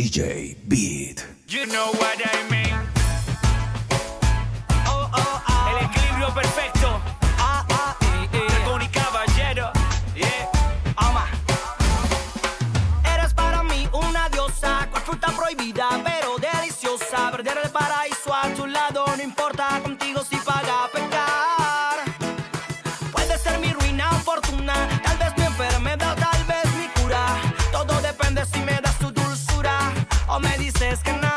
DJ Beat. You know what I mean. Oh, oh, oh. El equilibrio perfecto. Ah, ah, eh, eh. Y caballero. Yeah. Ama. Eres para mí una diosa. Con fruta prohibida, pero deliciosa. Perder el paraíso es que no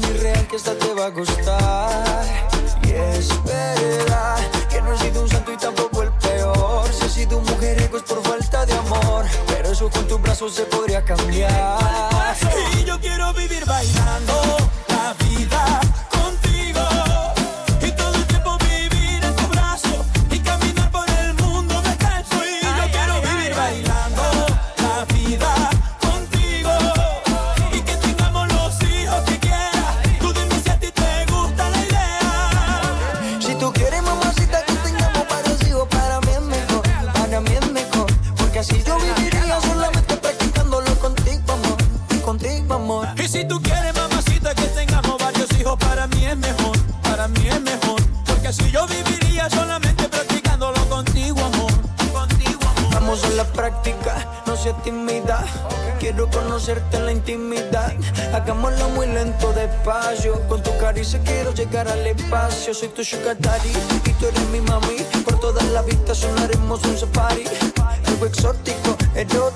tan irreal que esta te va a costar. Y es verdad que no he sido un santo y tampoco el peor. Si he sido un mujeriego es por falta de amor, pero eso con tus brazos se podría cambiar. Y yo quiero vivir bailando. dice quiero llegar al espacio Soy tu sugar daddy y tú eres mi mami Por toda la vistas sonaremos un safari Algo exótico, erótico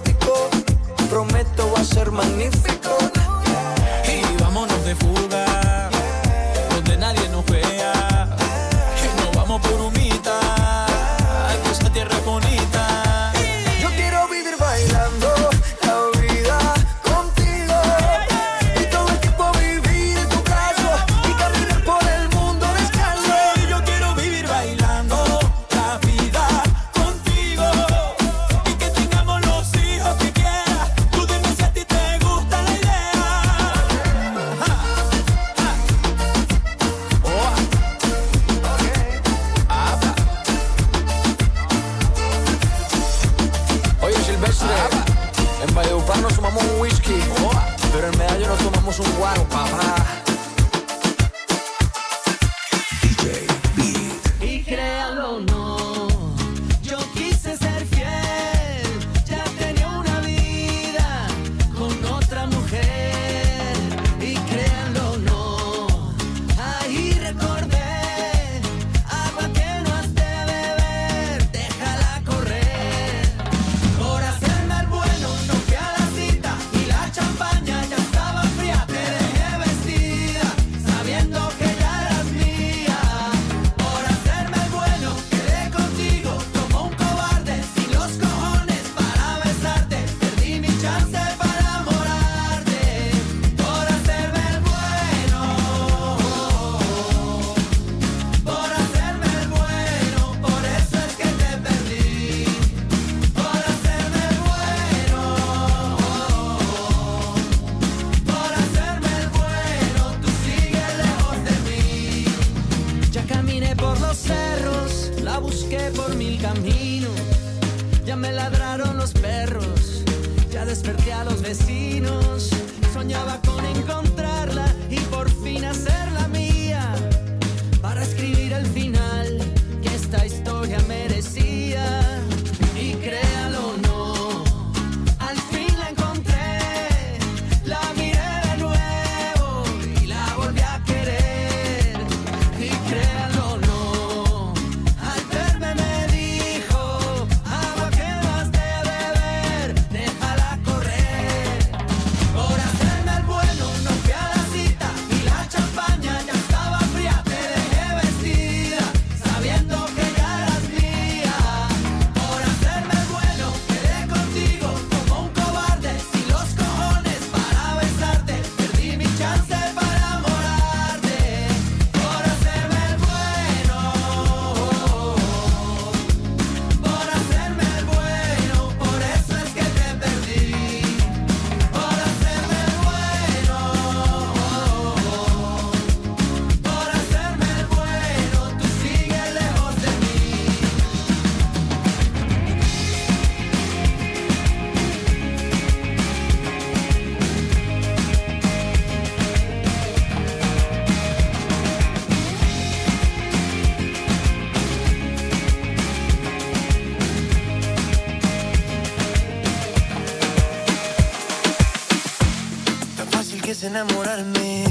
enamorarme,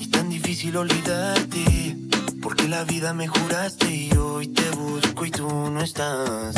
es tan difícil olvidarte, porque la vida me juraste y hoy te busco y tú no estás.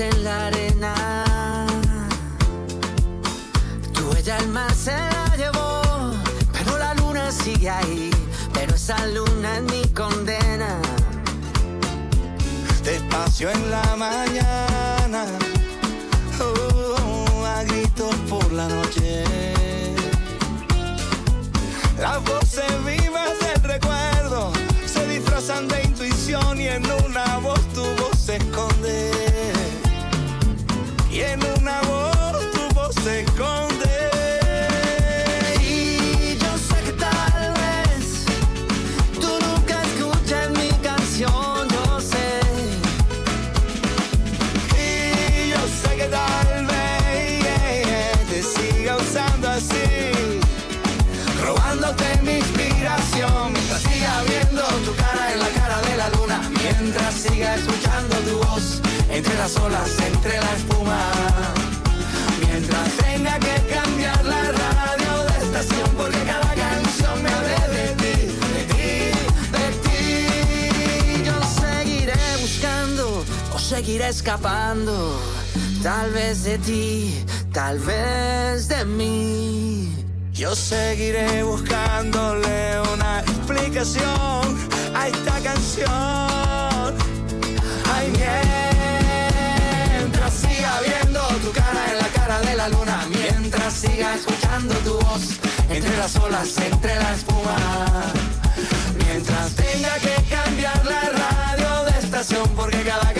En la arena. Tu huella al mar se la llevó, pero la luna sigue ahí. Pero esa luna es mi condena. Despacio en la mañana, oh, a gritos por la noche. Las voces vivas del recuerdo se disfrazan de intuición y en una voz tu voz se esconde. Y en una voz tu voz se esconde. Y yo sé que tal vez tú nunca escuches mi canción, yo sé. Y yo sé que tal vez te siga usando así, robándote mi inspiración. Mientras siga viendo tu cara en la cara de la luna, mientras siga escuchando tu voz entre las olas, la espuma. Mientras tenga que cambiar la radio de estación porque cada canción me hable de ti, de ti, de ti. Yo seguiré buscando o seguiré escapando. Tal vez de ti, tal vez de mí. Yo seguiré buscándole una explicación a esta canción. Ay, viendo tu cara en la cara de la luna, mientras siga escuchando tu voz entre las olas, entre la espuma. Mientras tenga que cambiar la radio de estación porque cada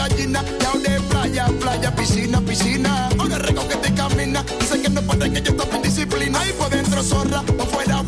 gallina. Y ahora playa, playa, piscina, piscina. Ahora es que te camina. Dice que no puede que yo tope disciplina. Ahí por dentro zorra, por fuera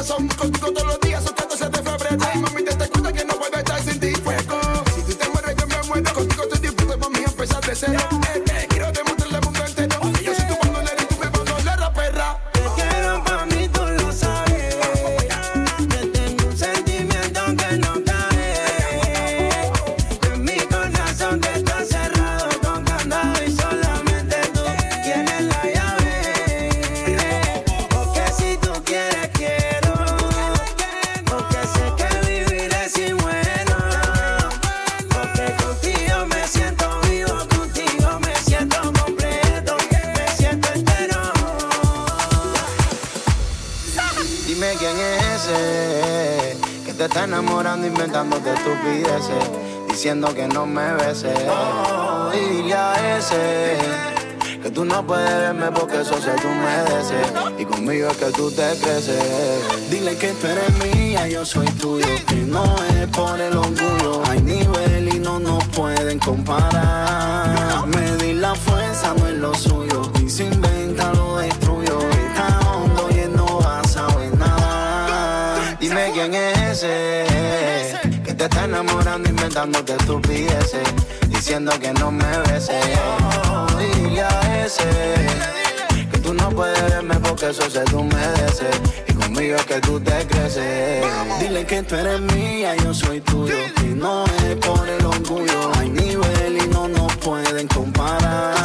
corazón contigo todo lo besos se te humedece Y conmigo es que tú te creces. Dile que tú eres mía, yo soy tuyo. Que no es por el orgullo. Hay nivel y no nos pueden comparar. Medir la fuerza no es lo suyo. Y si inventa lo destruyo. Está hondo y él no va a saber nada. Dime quién es ese Que te está enamorando inventándote estupideces Diciendo que no me beses Dile a ese puedes verme porque eso se tú mereces. Y conmigo es que tú te creces. Dile que tú eres mía, yo soy tuyo. Y no es por el orgullo. Hay nivel y no nos pueden comparar.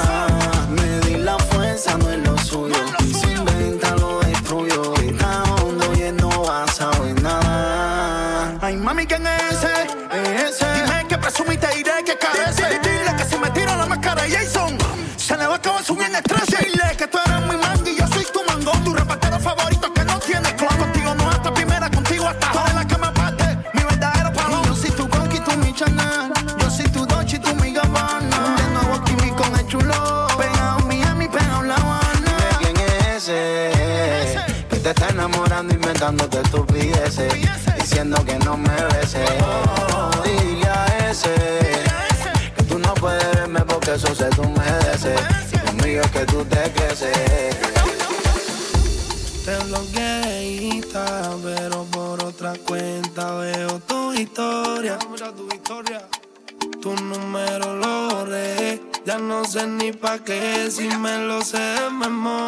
besos se humedece. Conmigo es que tú te creces. Te bloqueé, pero por otra cuenta veo tu historia. tu historia. Tu número lo borré. Ya no sé ni pa' qué, si me lo sé de memoria.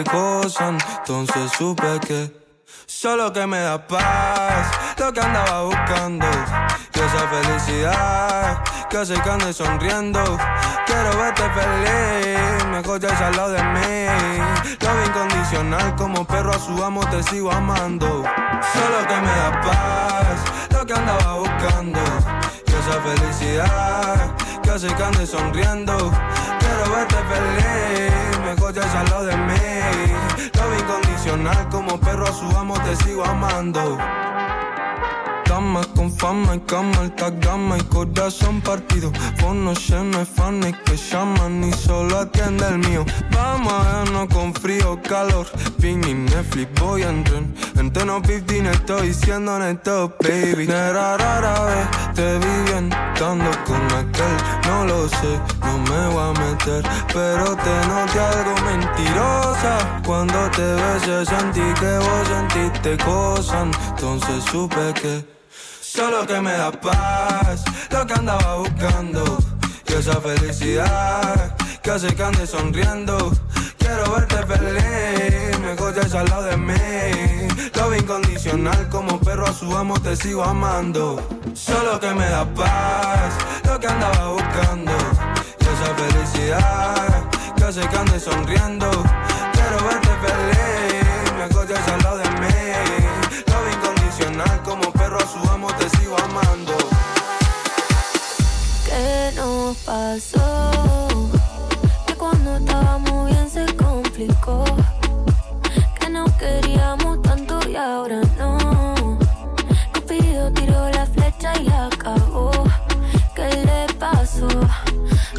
Entonces supe que solo que me da paz. Lo que andaba buscando. Y esa felicidad que hace que ande sonriendo. Quiero verte feliz, mejor ya al lado de mí. Lo incondicional, como perro a su amo te sigo amando. Solo que me da paz, lo que andaba buscando. Y esa felicidad hace que sonriendo. Quiero verte feliz, mejor ya al lado de mí. Lo incondicional, como perro a su amo te sigo amando. Dama con fama y cama, alta gama y corazón partido. Lleno de fans que llaman y solo atiende el mío. Vamos a vernos con frío, calor. Ping y Netflix, voy en tren. En tono 15 estoy diciendo neto, baby. Era rara vez, te vi bien estando con aquel. No lo sé, no me voy a meter. Pero te noté algo mentirosa. Cuando te besé sentí que vos sentiste cosas. Entonces supe que Solo que me da paz, lo que andaba buscando. Y esa felicidad que hace que ande sonriendo. Quiero verte feliz, mejor ya al lado de mí. Lo incondicional, como perro a su amo te sigo amando. Solo que me da paz, lo que andaba buscando. Y esa felicidad que hace que ande sonriendo. Quiero verte feliz, mejor ya al pasó? Que cuando estábamos bien se complicó. Que no queríamos tanto y ahora no. Cupido tiró la flecha y acabó. ¿Qué le pasó?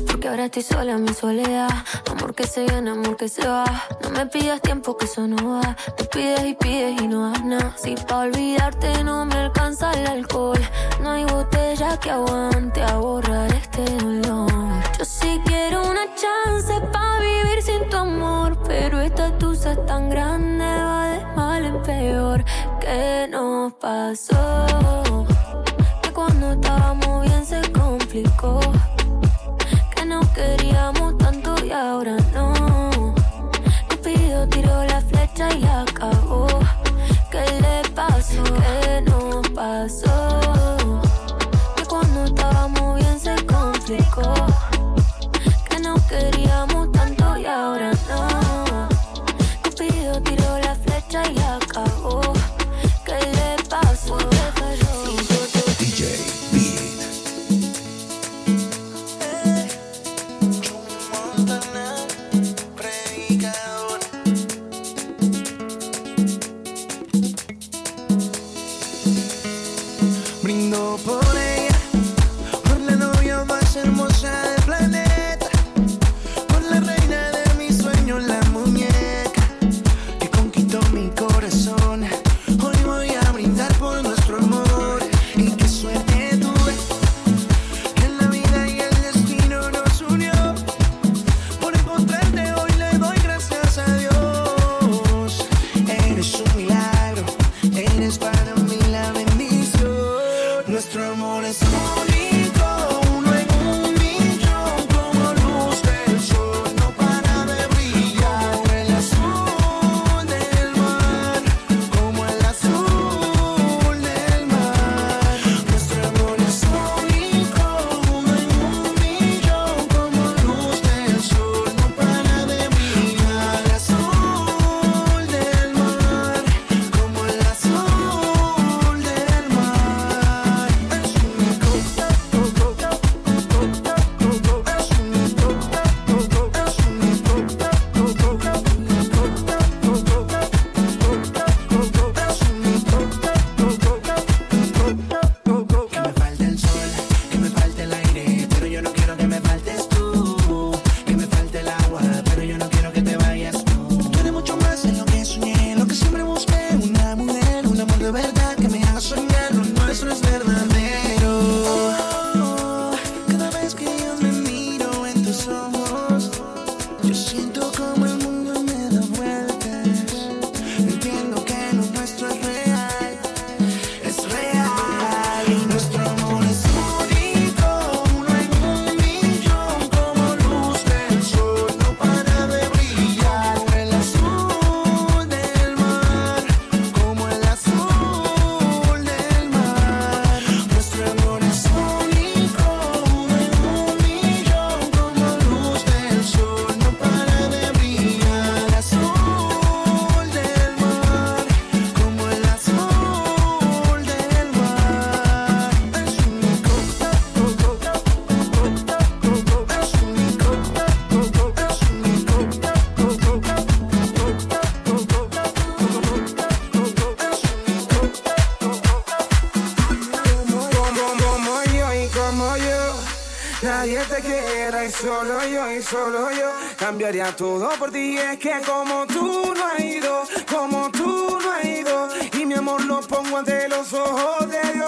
Porque ahora estoy sola en mi soledad. Amor que se viene, amor que se va. No me pidas tiempo que eso no va. Te pides y pides y no das nada. Si pa' olvidarte no me alcanza el alcohol. No hay botella que aguante a borrar este dolor. Yo sí quiero una chance pa' vivir sin tu amor. Pero esta tusa es tan grande, va de mal en peor. ¿Qué nos pasó? Que cuando estábamos bien se complicó. Que no queríamos tanto y ahora no. Cupido tiró la flecha y acabó. ¿Qué le pasó? ¿Qué nos pasó? solo yo cambiaría todo por ti. Es que como tú no has ido, como tú no has ido, y mi amor lo pongo ante los ojos de Dios.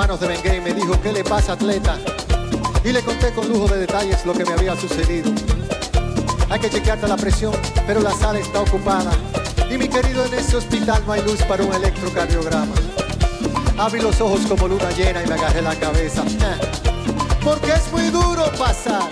manos de Bengué me dijo, ¿qué le pasa atleta? Y le conté con lujo de detalles lo que me había sucedido. Hay que chequearte la presión, pero la sala está ocupada. Y mi querido, en ese hospital no hay luz para un electrocardiograma. Abrí los ojos como luna llena y me agarré la cabeza. Porque es muy duro pasar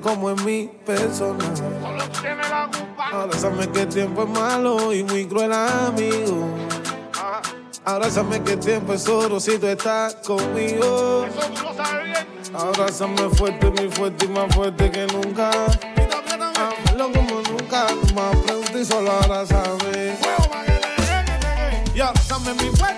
como en mi persona. Ahora sabes que el tiempo es malo y muy cruel, amigo. Ahora sabes que el tiempo es oro si tú estás conmigo. Abrázame fuerte, muy fuerte y más fuerte que nunca. Ámalo como nunca, no más preguntas y solo abrázame. Y abrázame mi fuerte.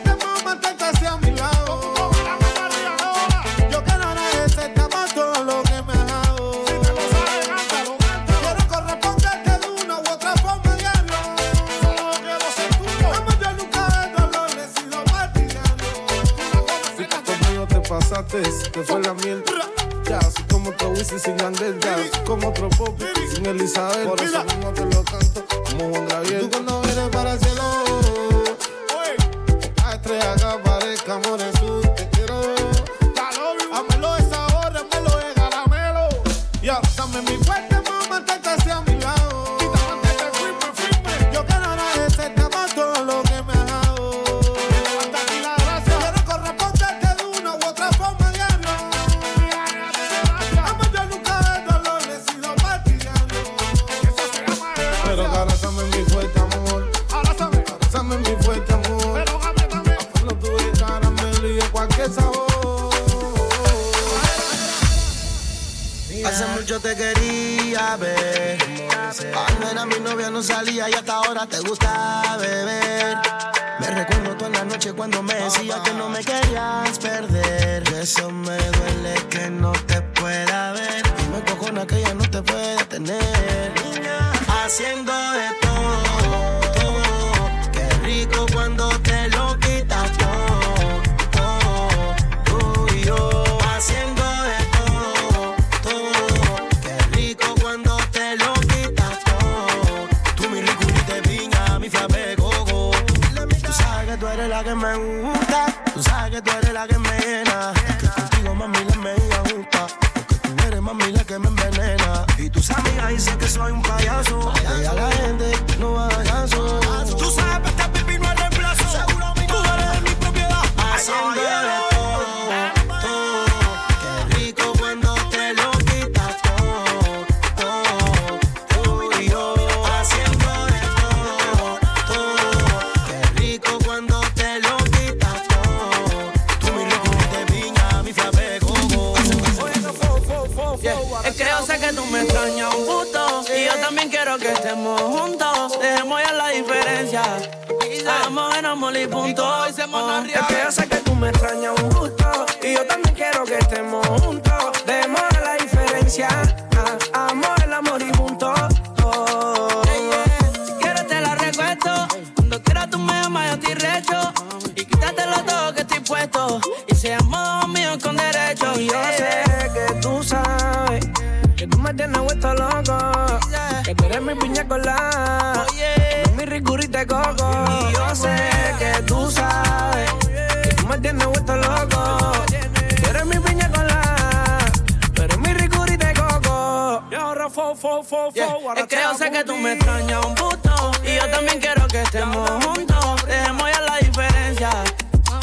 creo, sé que tú me extrañas un puto. Y yo también quiero que estemos juntos. Dejemos ya la diferencia.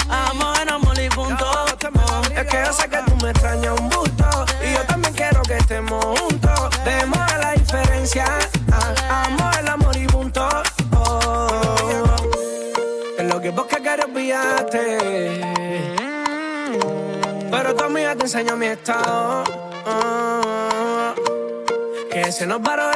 Amor en amor y punto. Es que yo sé que tú me extrañas un puto. Y yo también quiero que estemos juntos. Dejemos ya la diferencia. Amor el amor y punto. Oh. En lo que vos querés olvidarte. Pero tu amiga te enseña mi estado. que se nos paró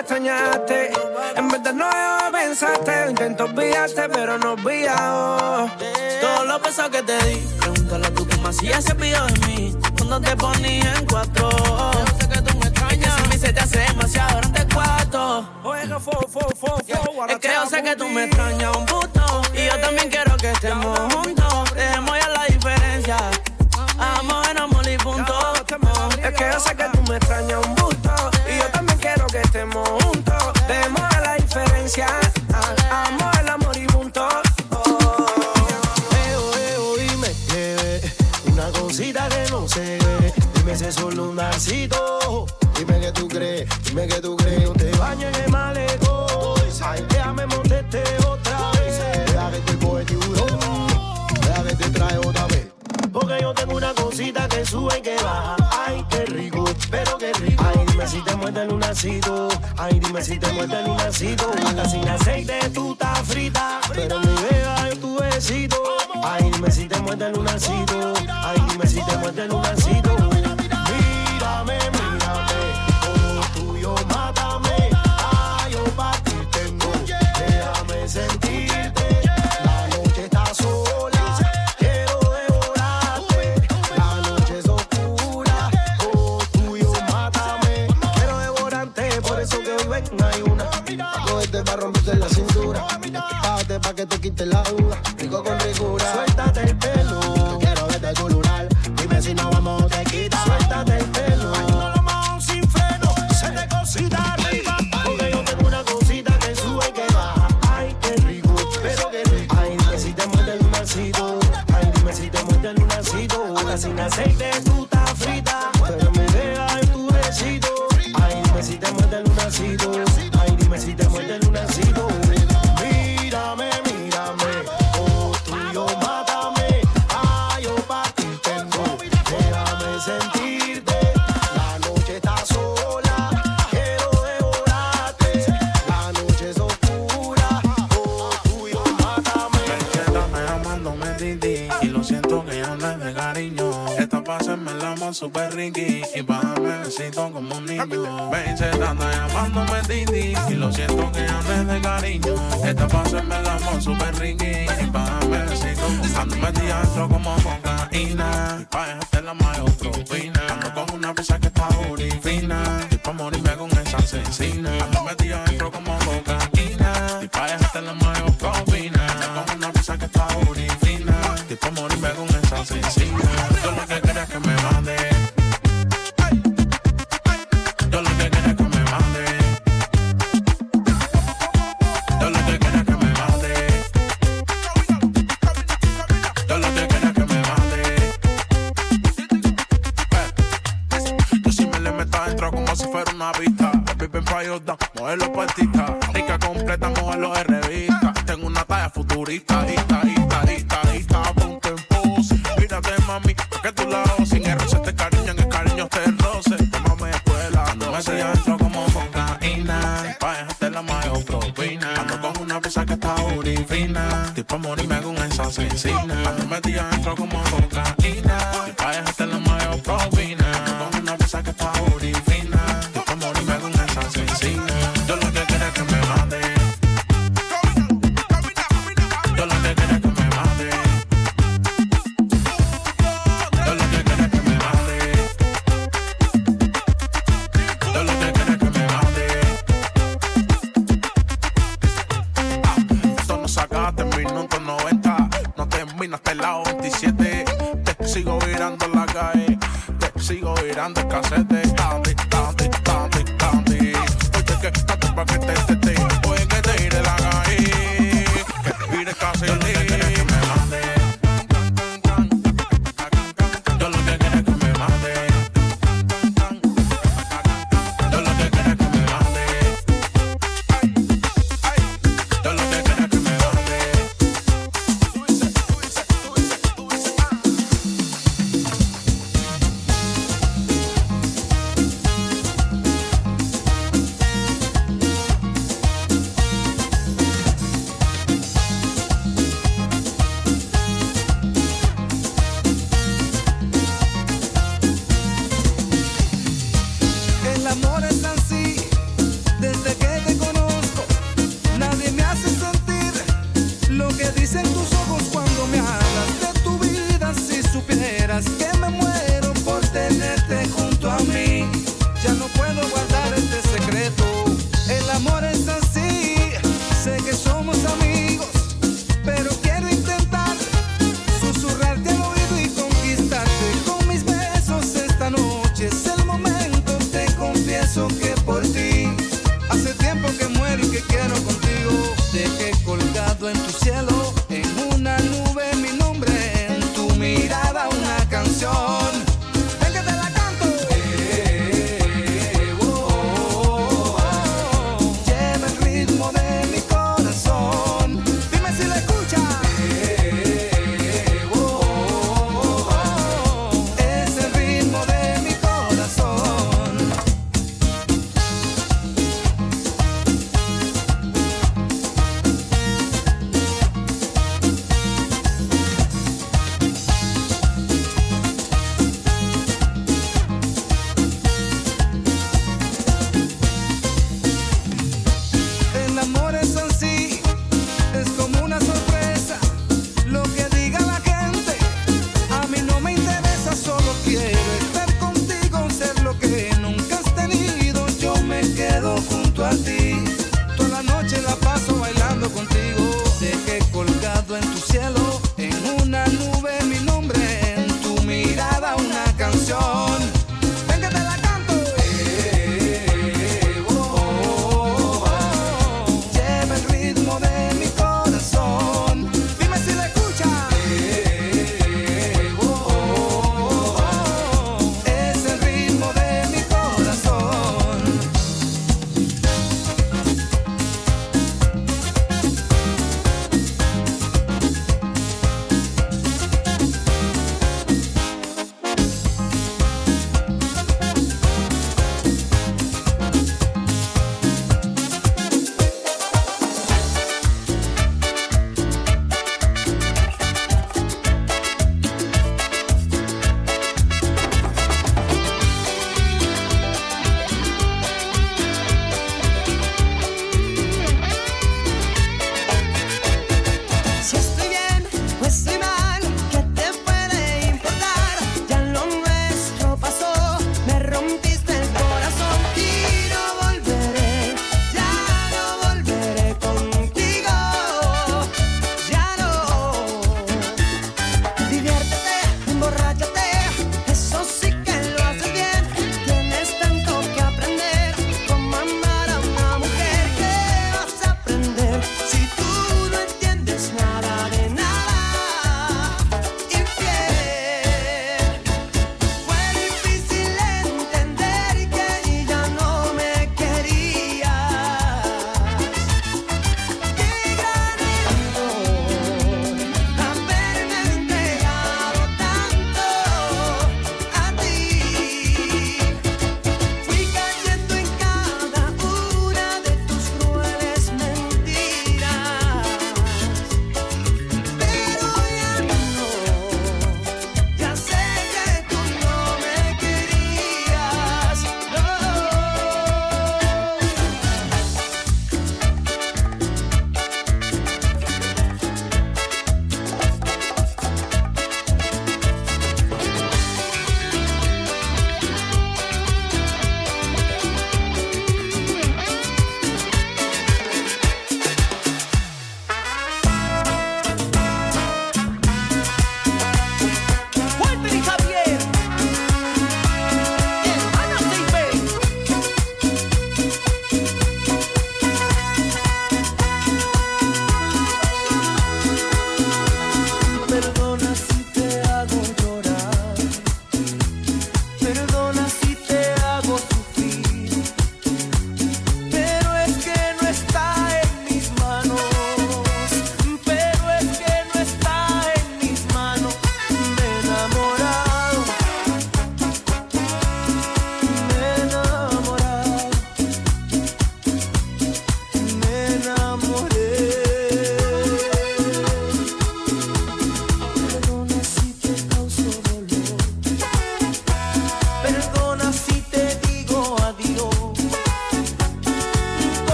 intento olvidarte, pero no olvidado. Yeah. Todo lo pesado que te di, pregúntale a tu cómo si se pilló de mí. Cuando te ponía en cuatro, yo sé que tú me extrañas. Es que si se te hace demasiado, ahora te cuarto. Oiga, fo, fo, fo, yeah. Oh, es que yo sé que tú me extrañas un puto. Y yo también quiero que estemos juntos. Dejemos ya la diferencia. Amor, amor y punto. Es que yo sé que tú me extrañas un busto. Y yo también quiero que estemos juntos. Dejemos la diferencia. Dime que tú crees, dime que tú crees. No te bañes en el malecón. Ay, déjame montarte otra vez. Deja que te coge tiburón. Deja que te trae otra vez. Porque yo tengo una cosita que sube y que baja. Ay, qué rico, pero qué rico. Ay, dime si te muerde el lunacito. Ay, dime si te muerde el lunacito. Acá sin aceite tú estás frita. Pero mi vea yo tu besito. Ay, dime si te muerde el lunacito.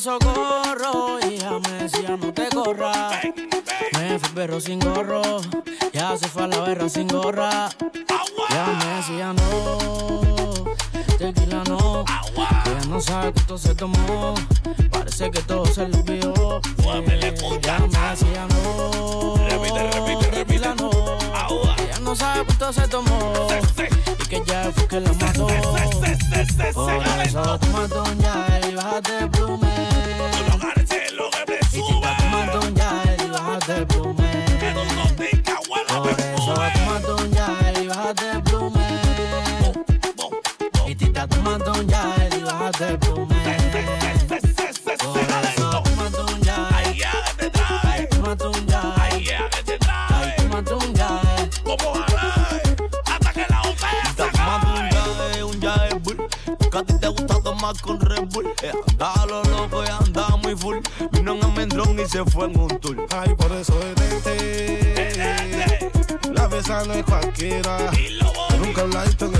socorro, hija me decía no te corras. Me fui perro sin gorro, ya se fue a la berra sin gorra. Ya me decía no, tequila no. Ella no sabe cuánto se tomó, parece que todo se lo olvidó. Ya me decía no, repite, repite, repite. no. Ella no sabe cuánto se tomó, y que ya fue que la mató. Por eso se fue en un tour. Ay, por eso es este. La besa no es cualquiera. Nunca la he visto en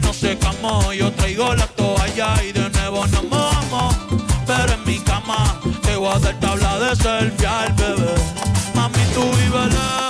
no se camó. Yo traigo la toalla y de nuevo nos mojamos. Pero en mi cama te voy a dar tabla de selfie al bebé. Mami, tú y vele.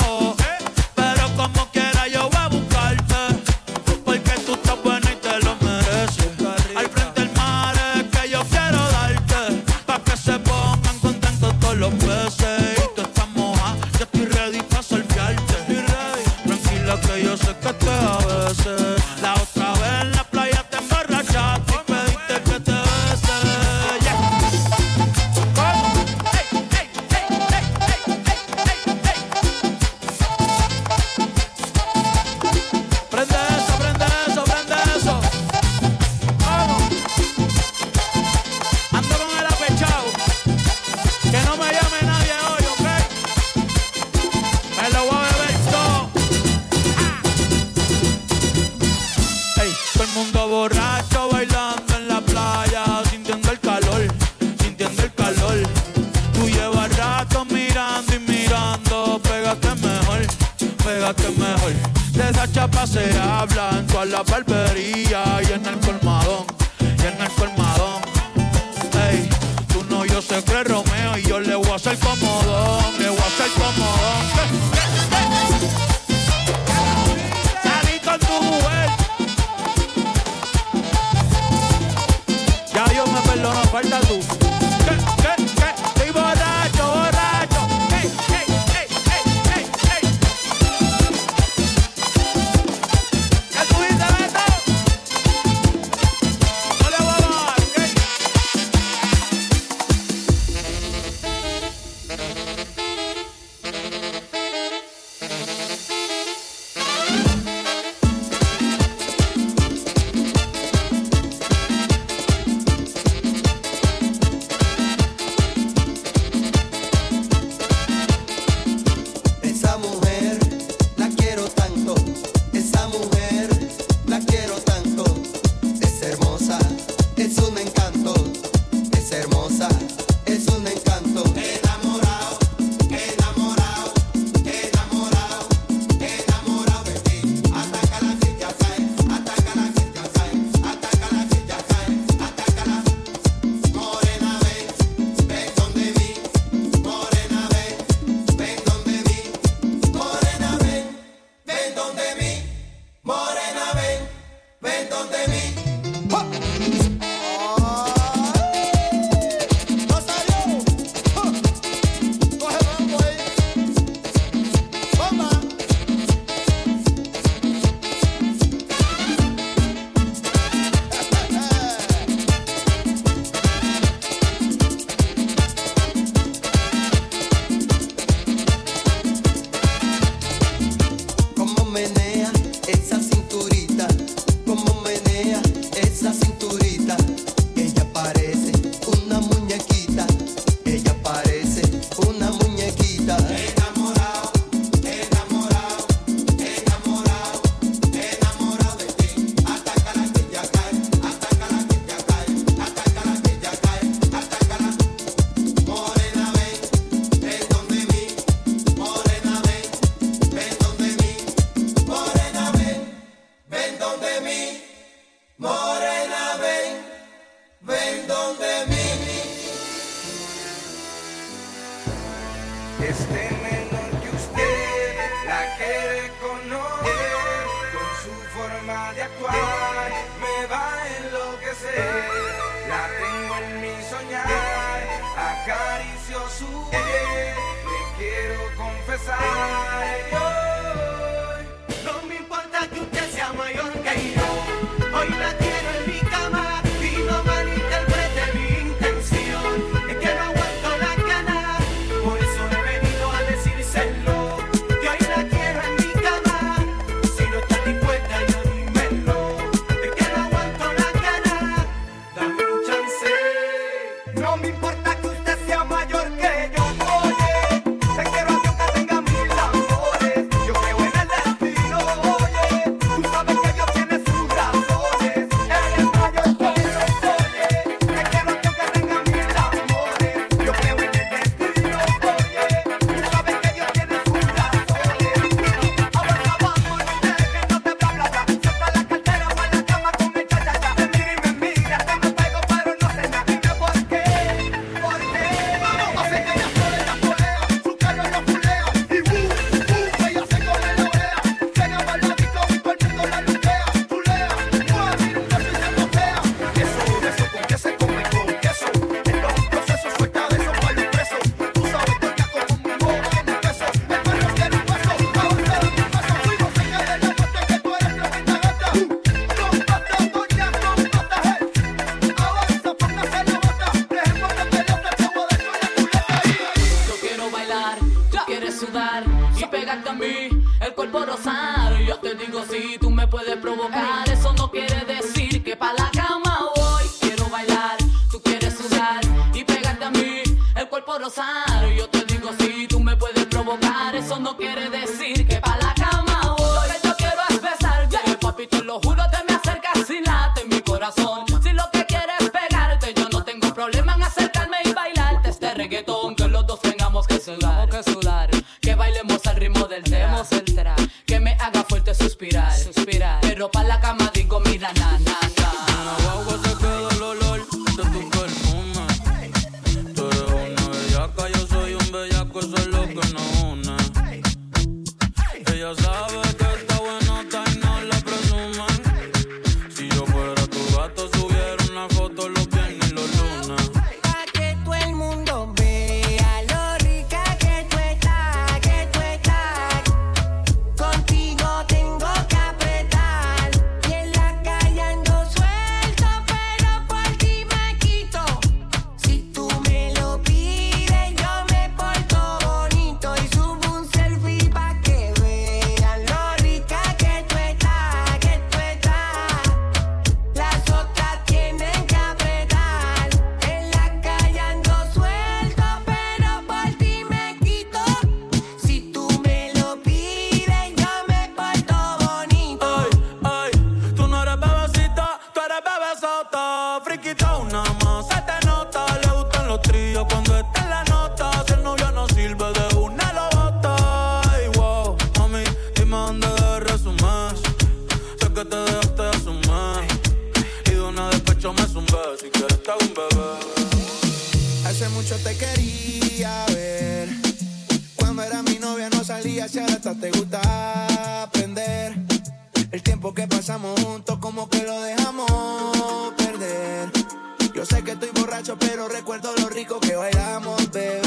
Pero recuerdo lo rico que bailamos, bebé.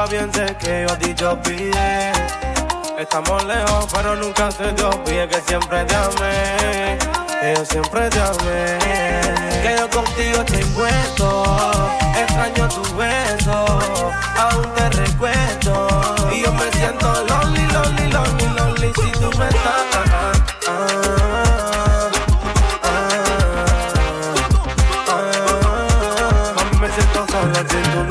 nunca pienses que yo a ti te olvidé. Estamos lejos, pero nunca se te olvide que siempre te amé. Que yo siempre te amé. Que yo contigo te encuentro. Extraño tu beso. Aún te recuerdo. Y yo me siento lonely, lonely, lonely, lonely. Si tú me estás. Ah, ah. ah, ah, ah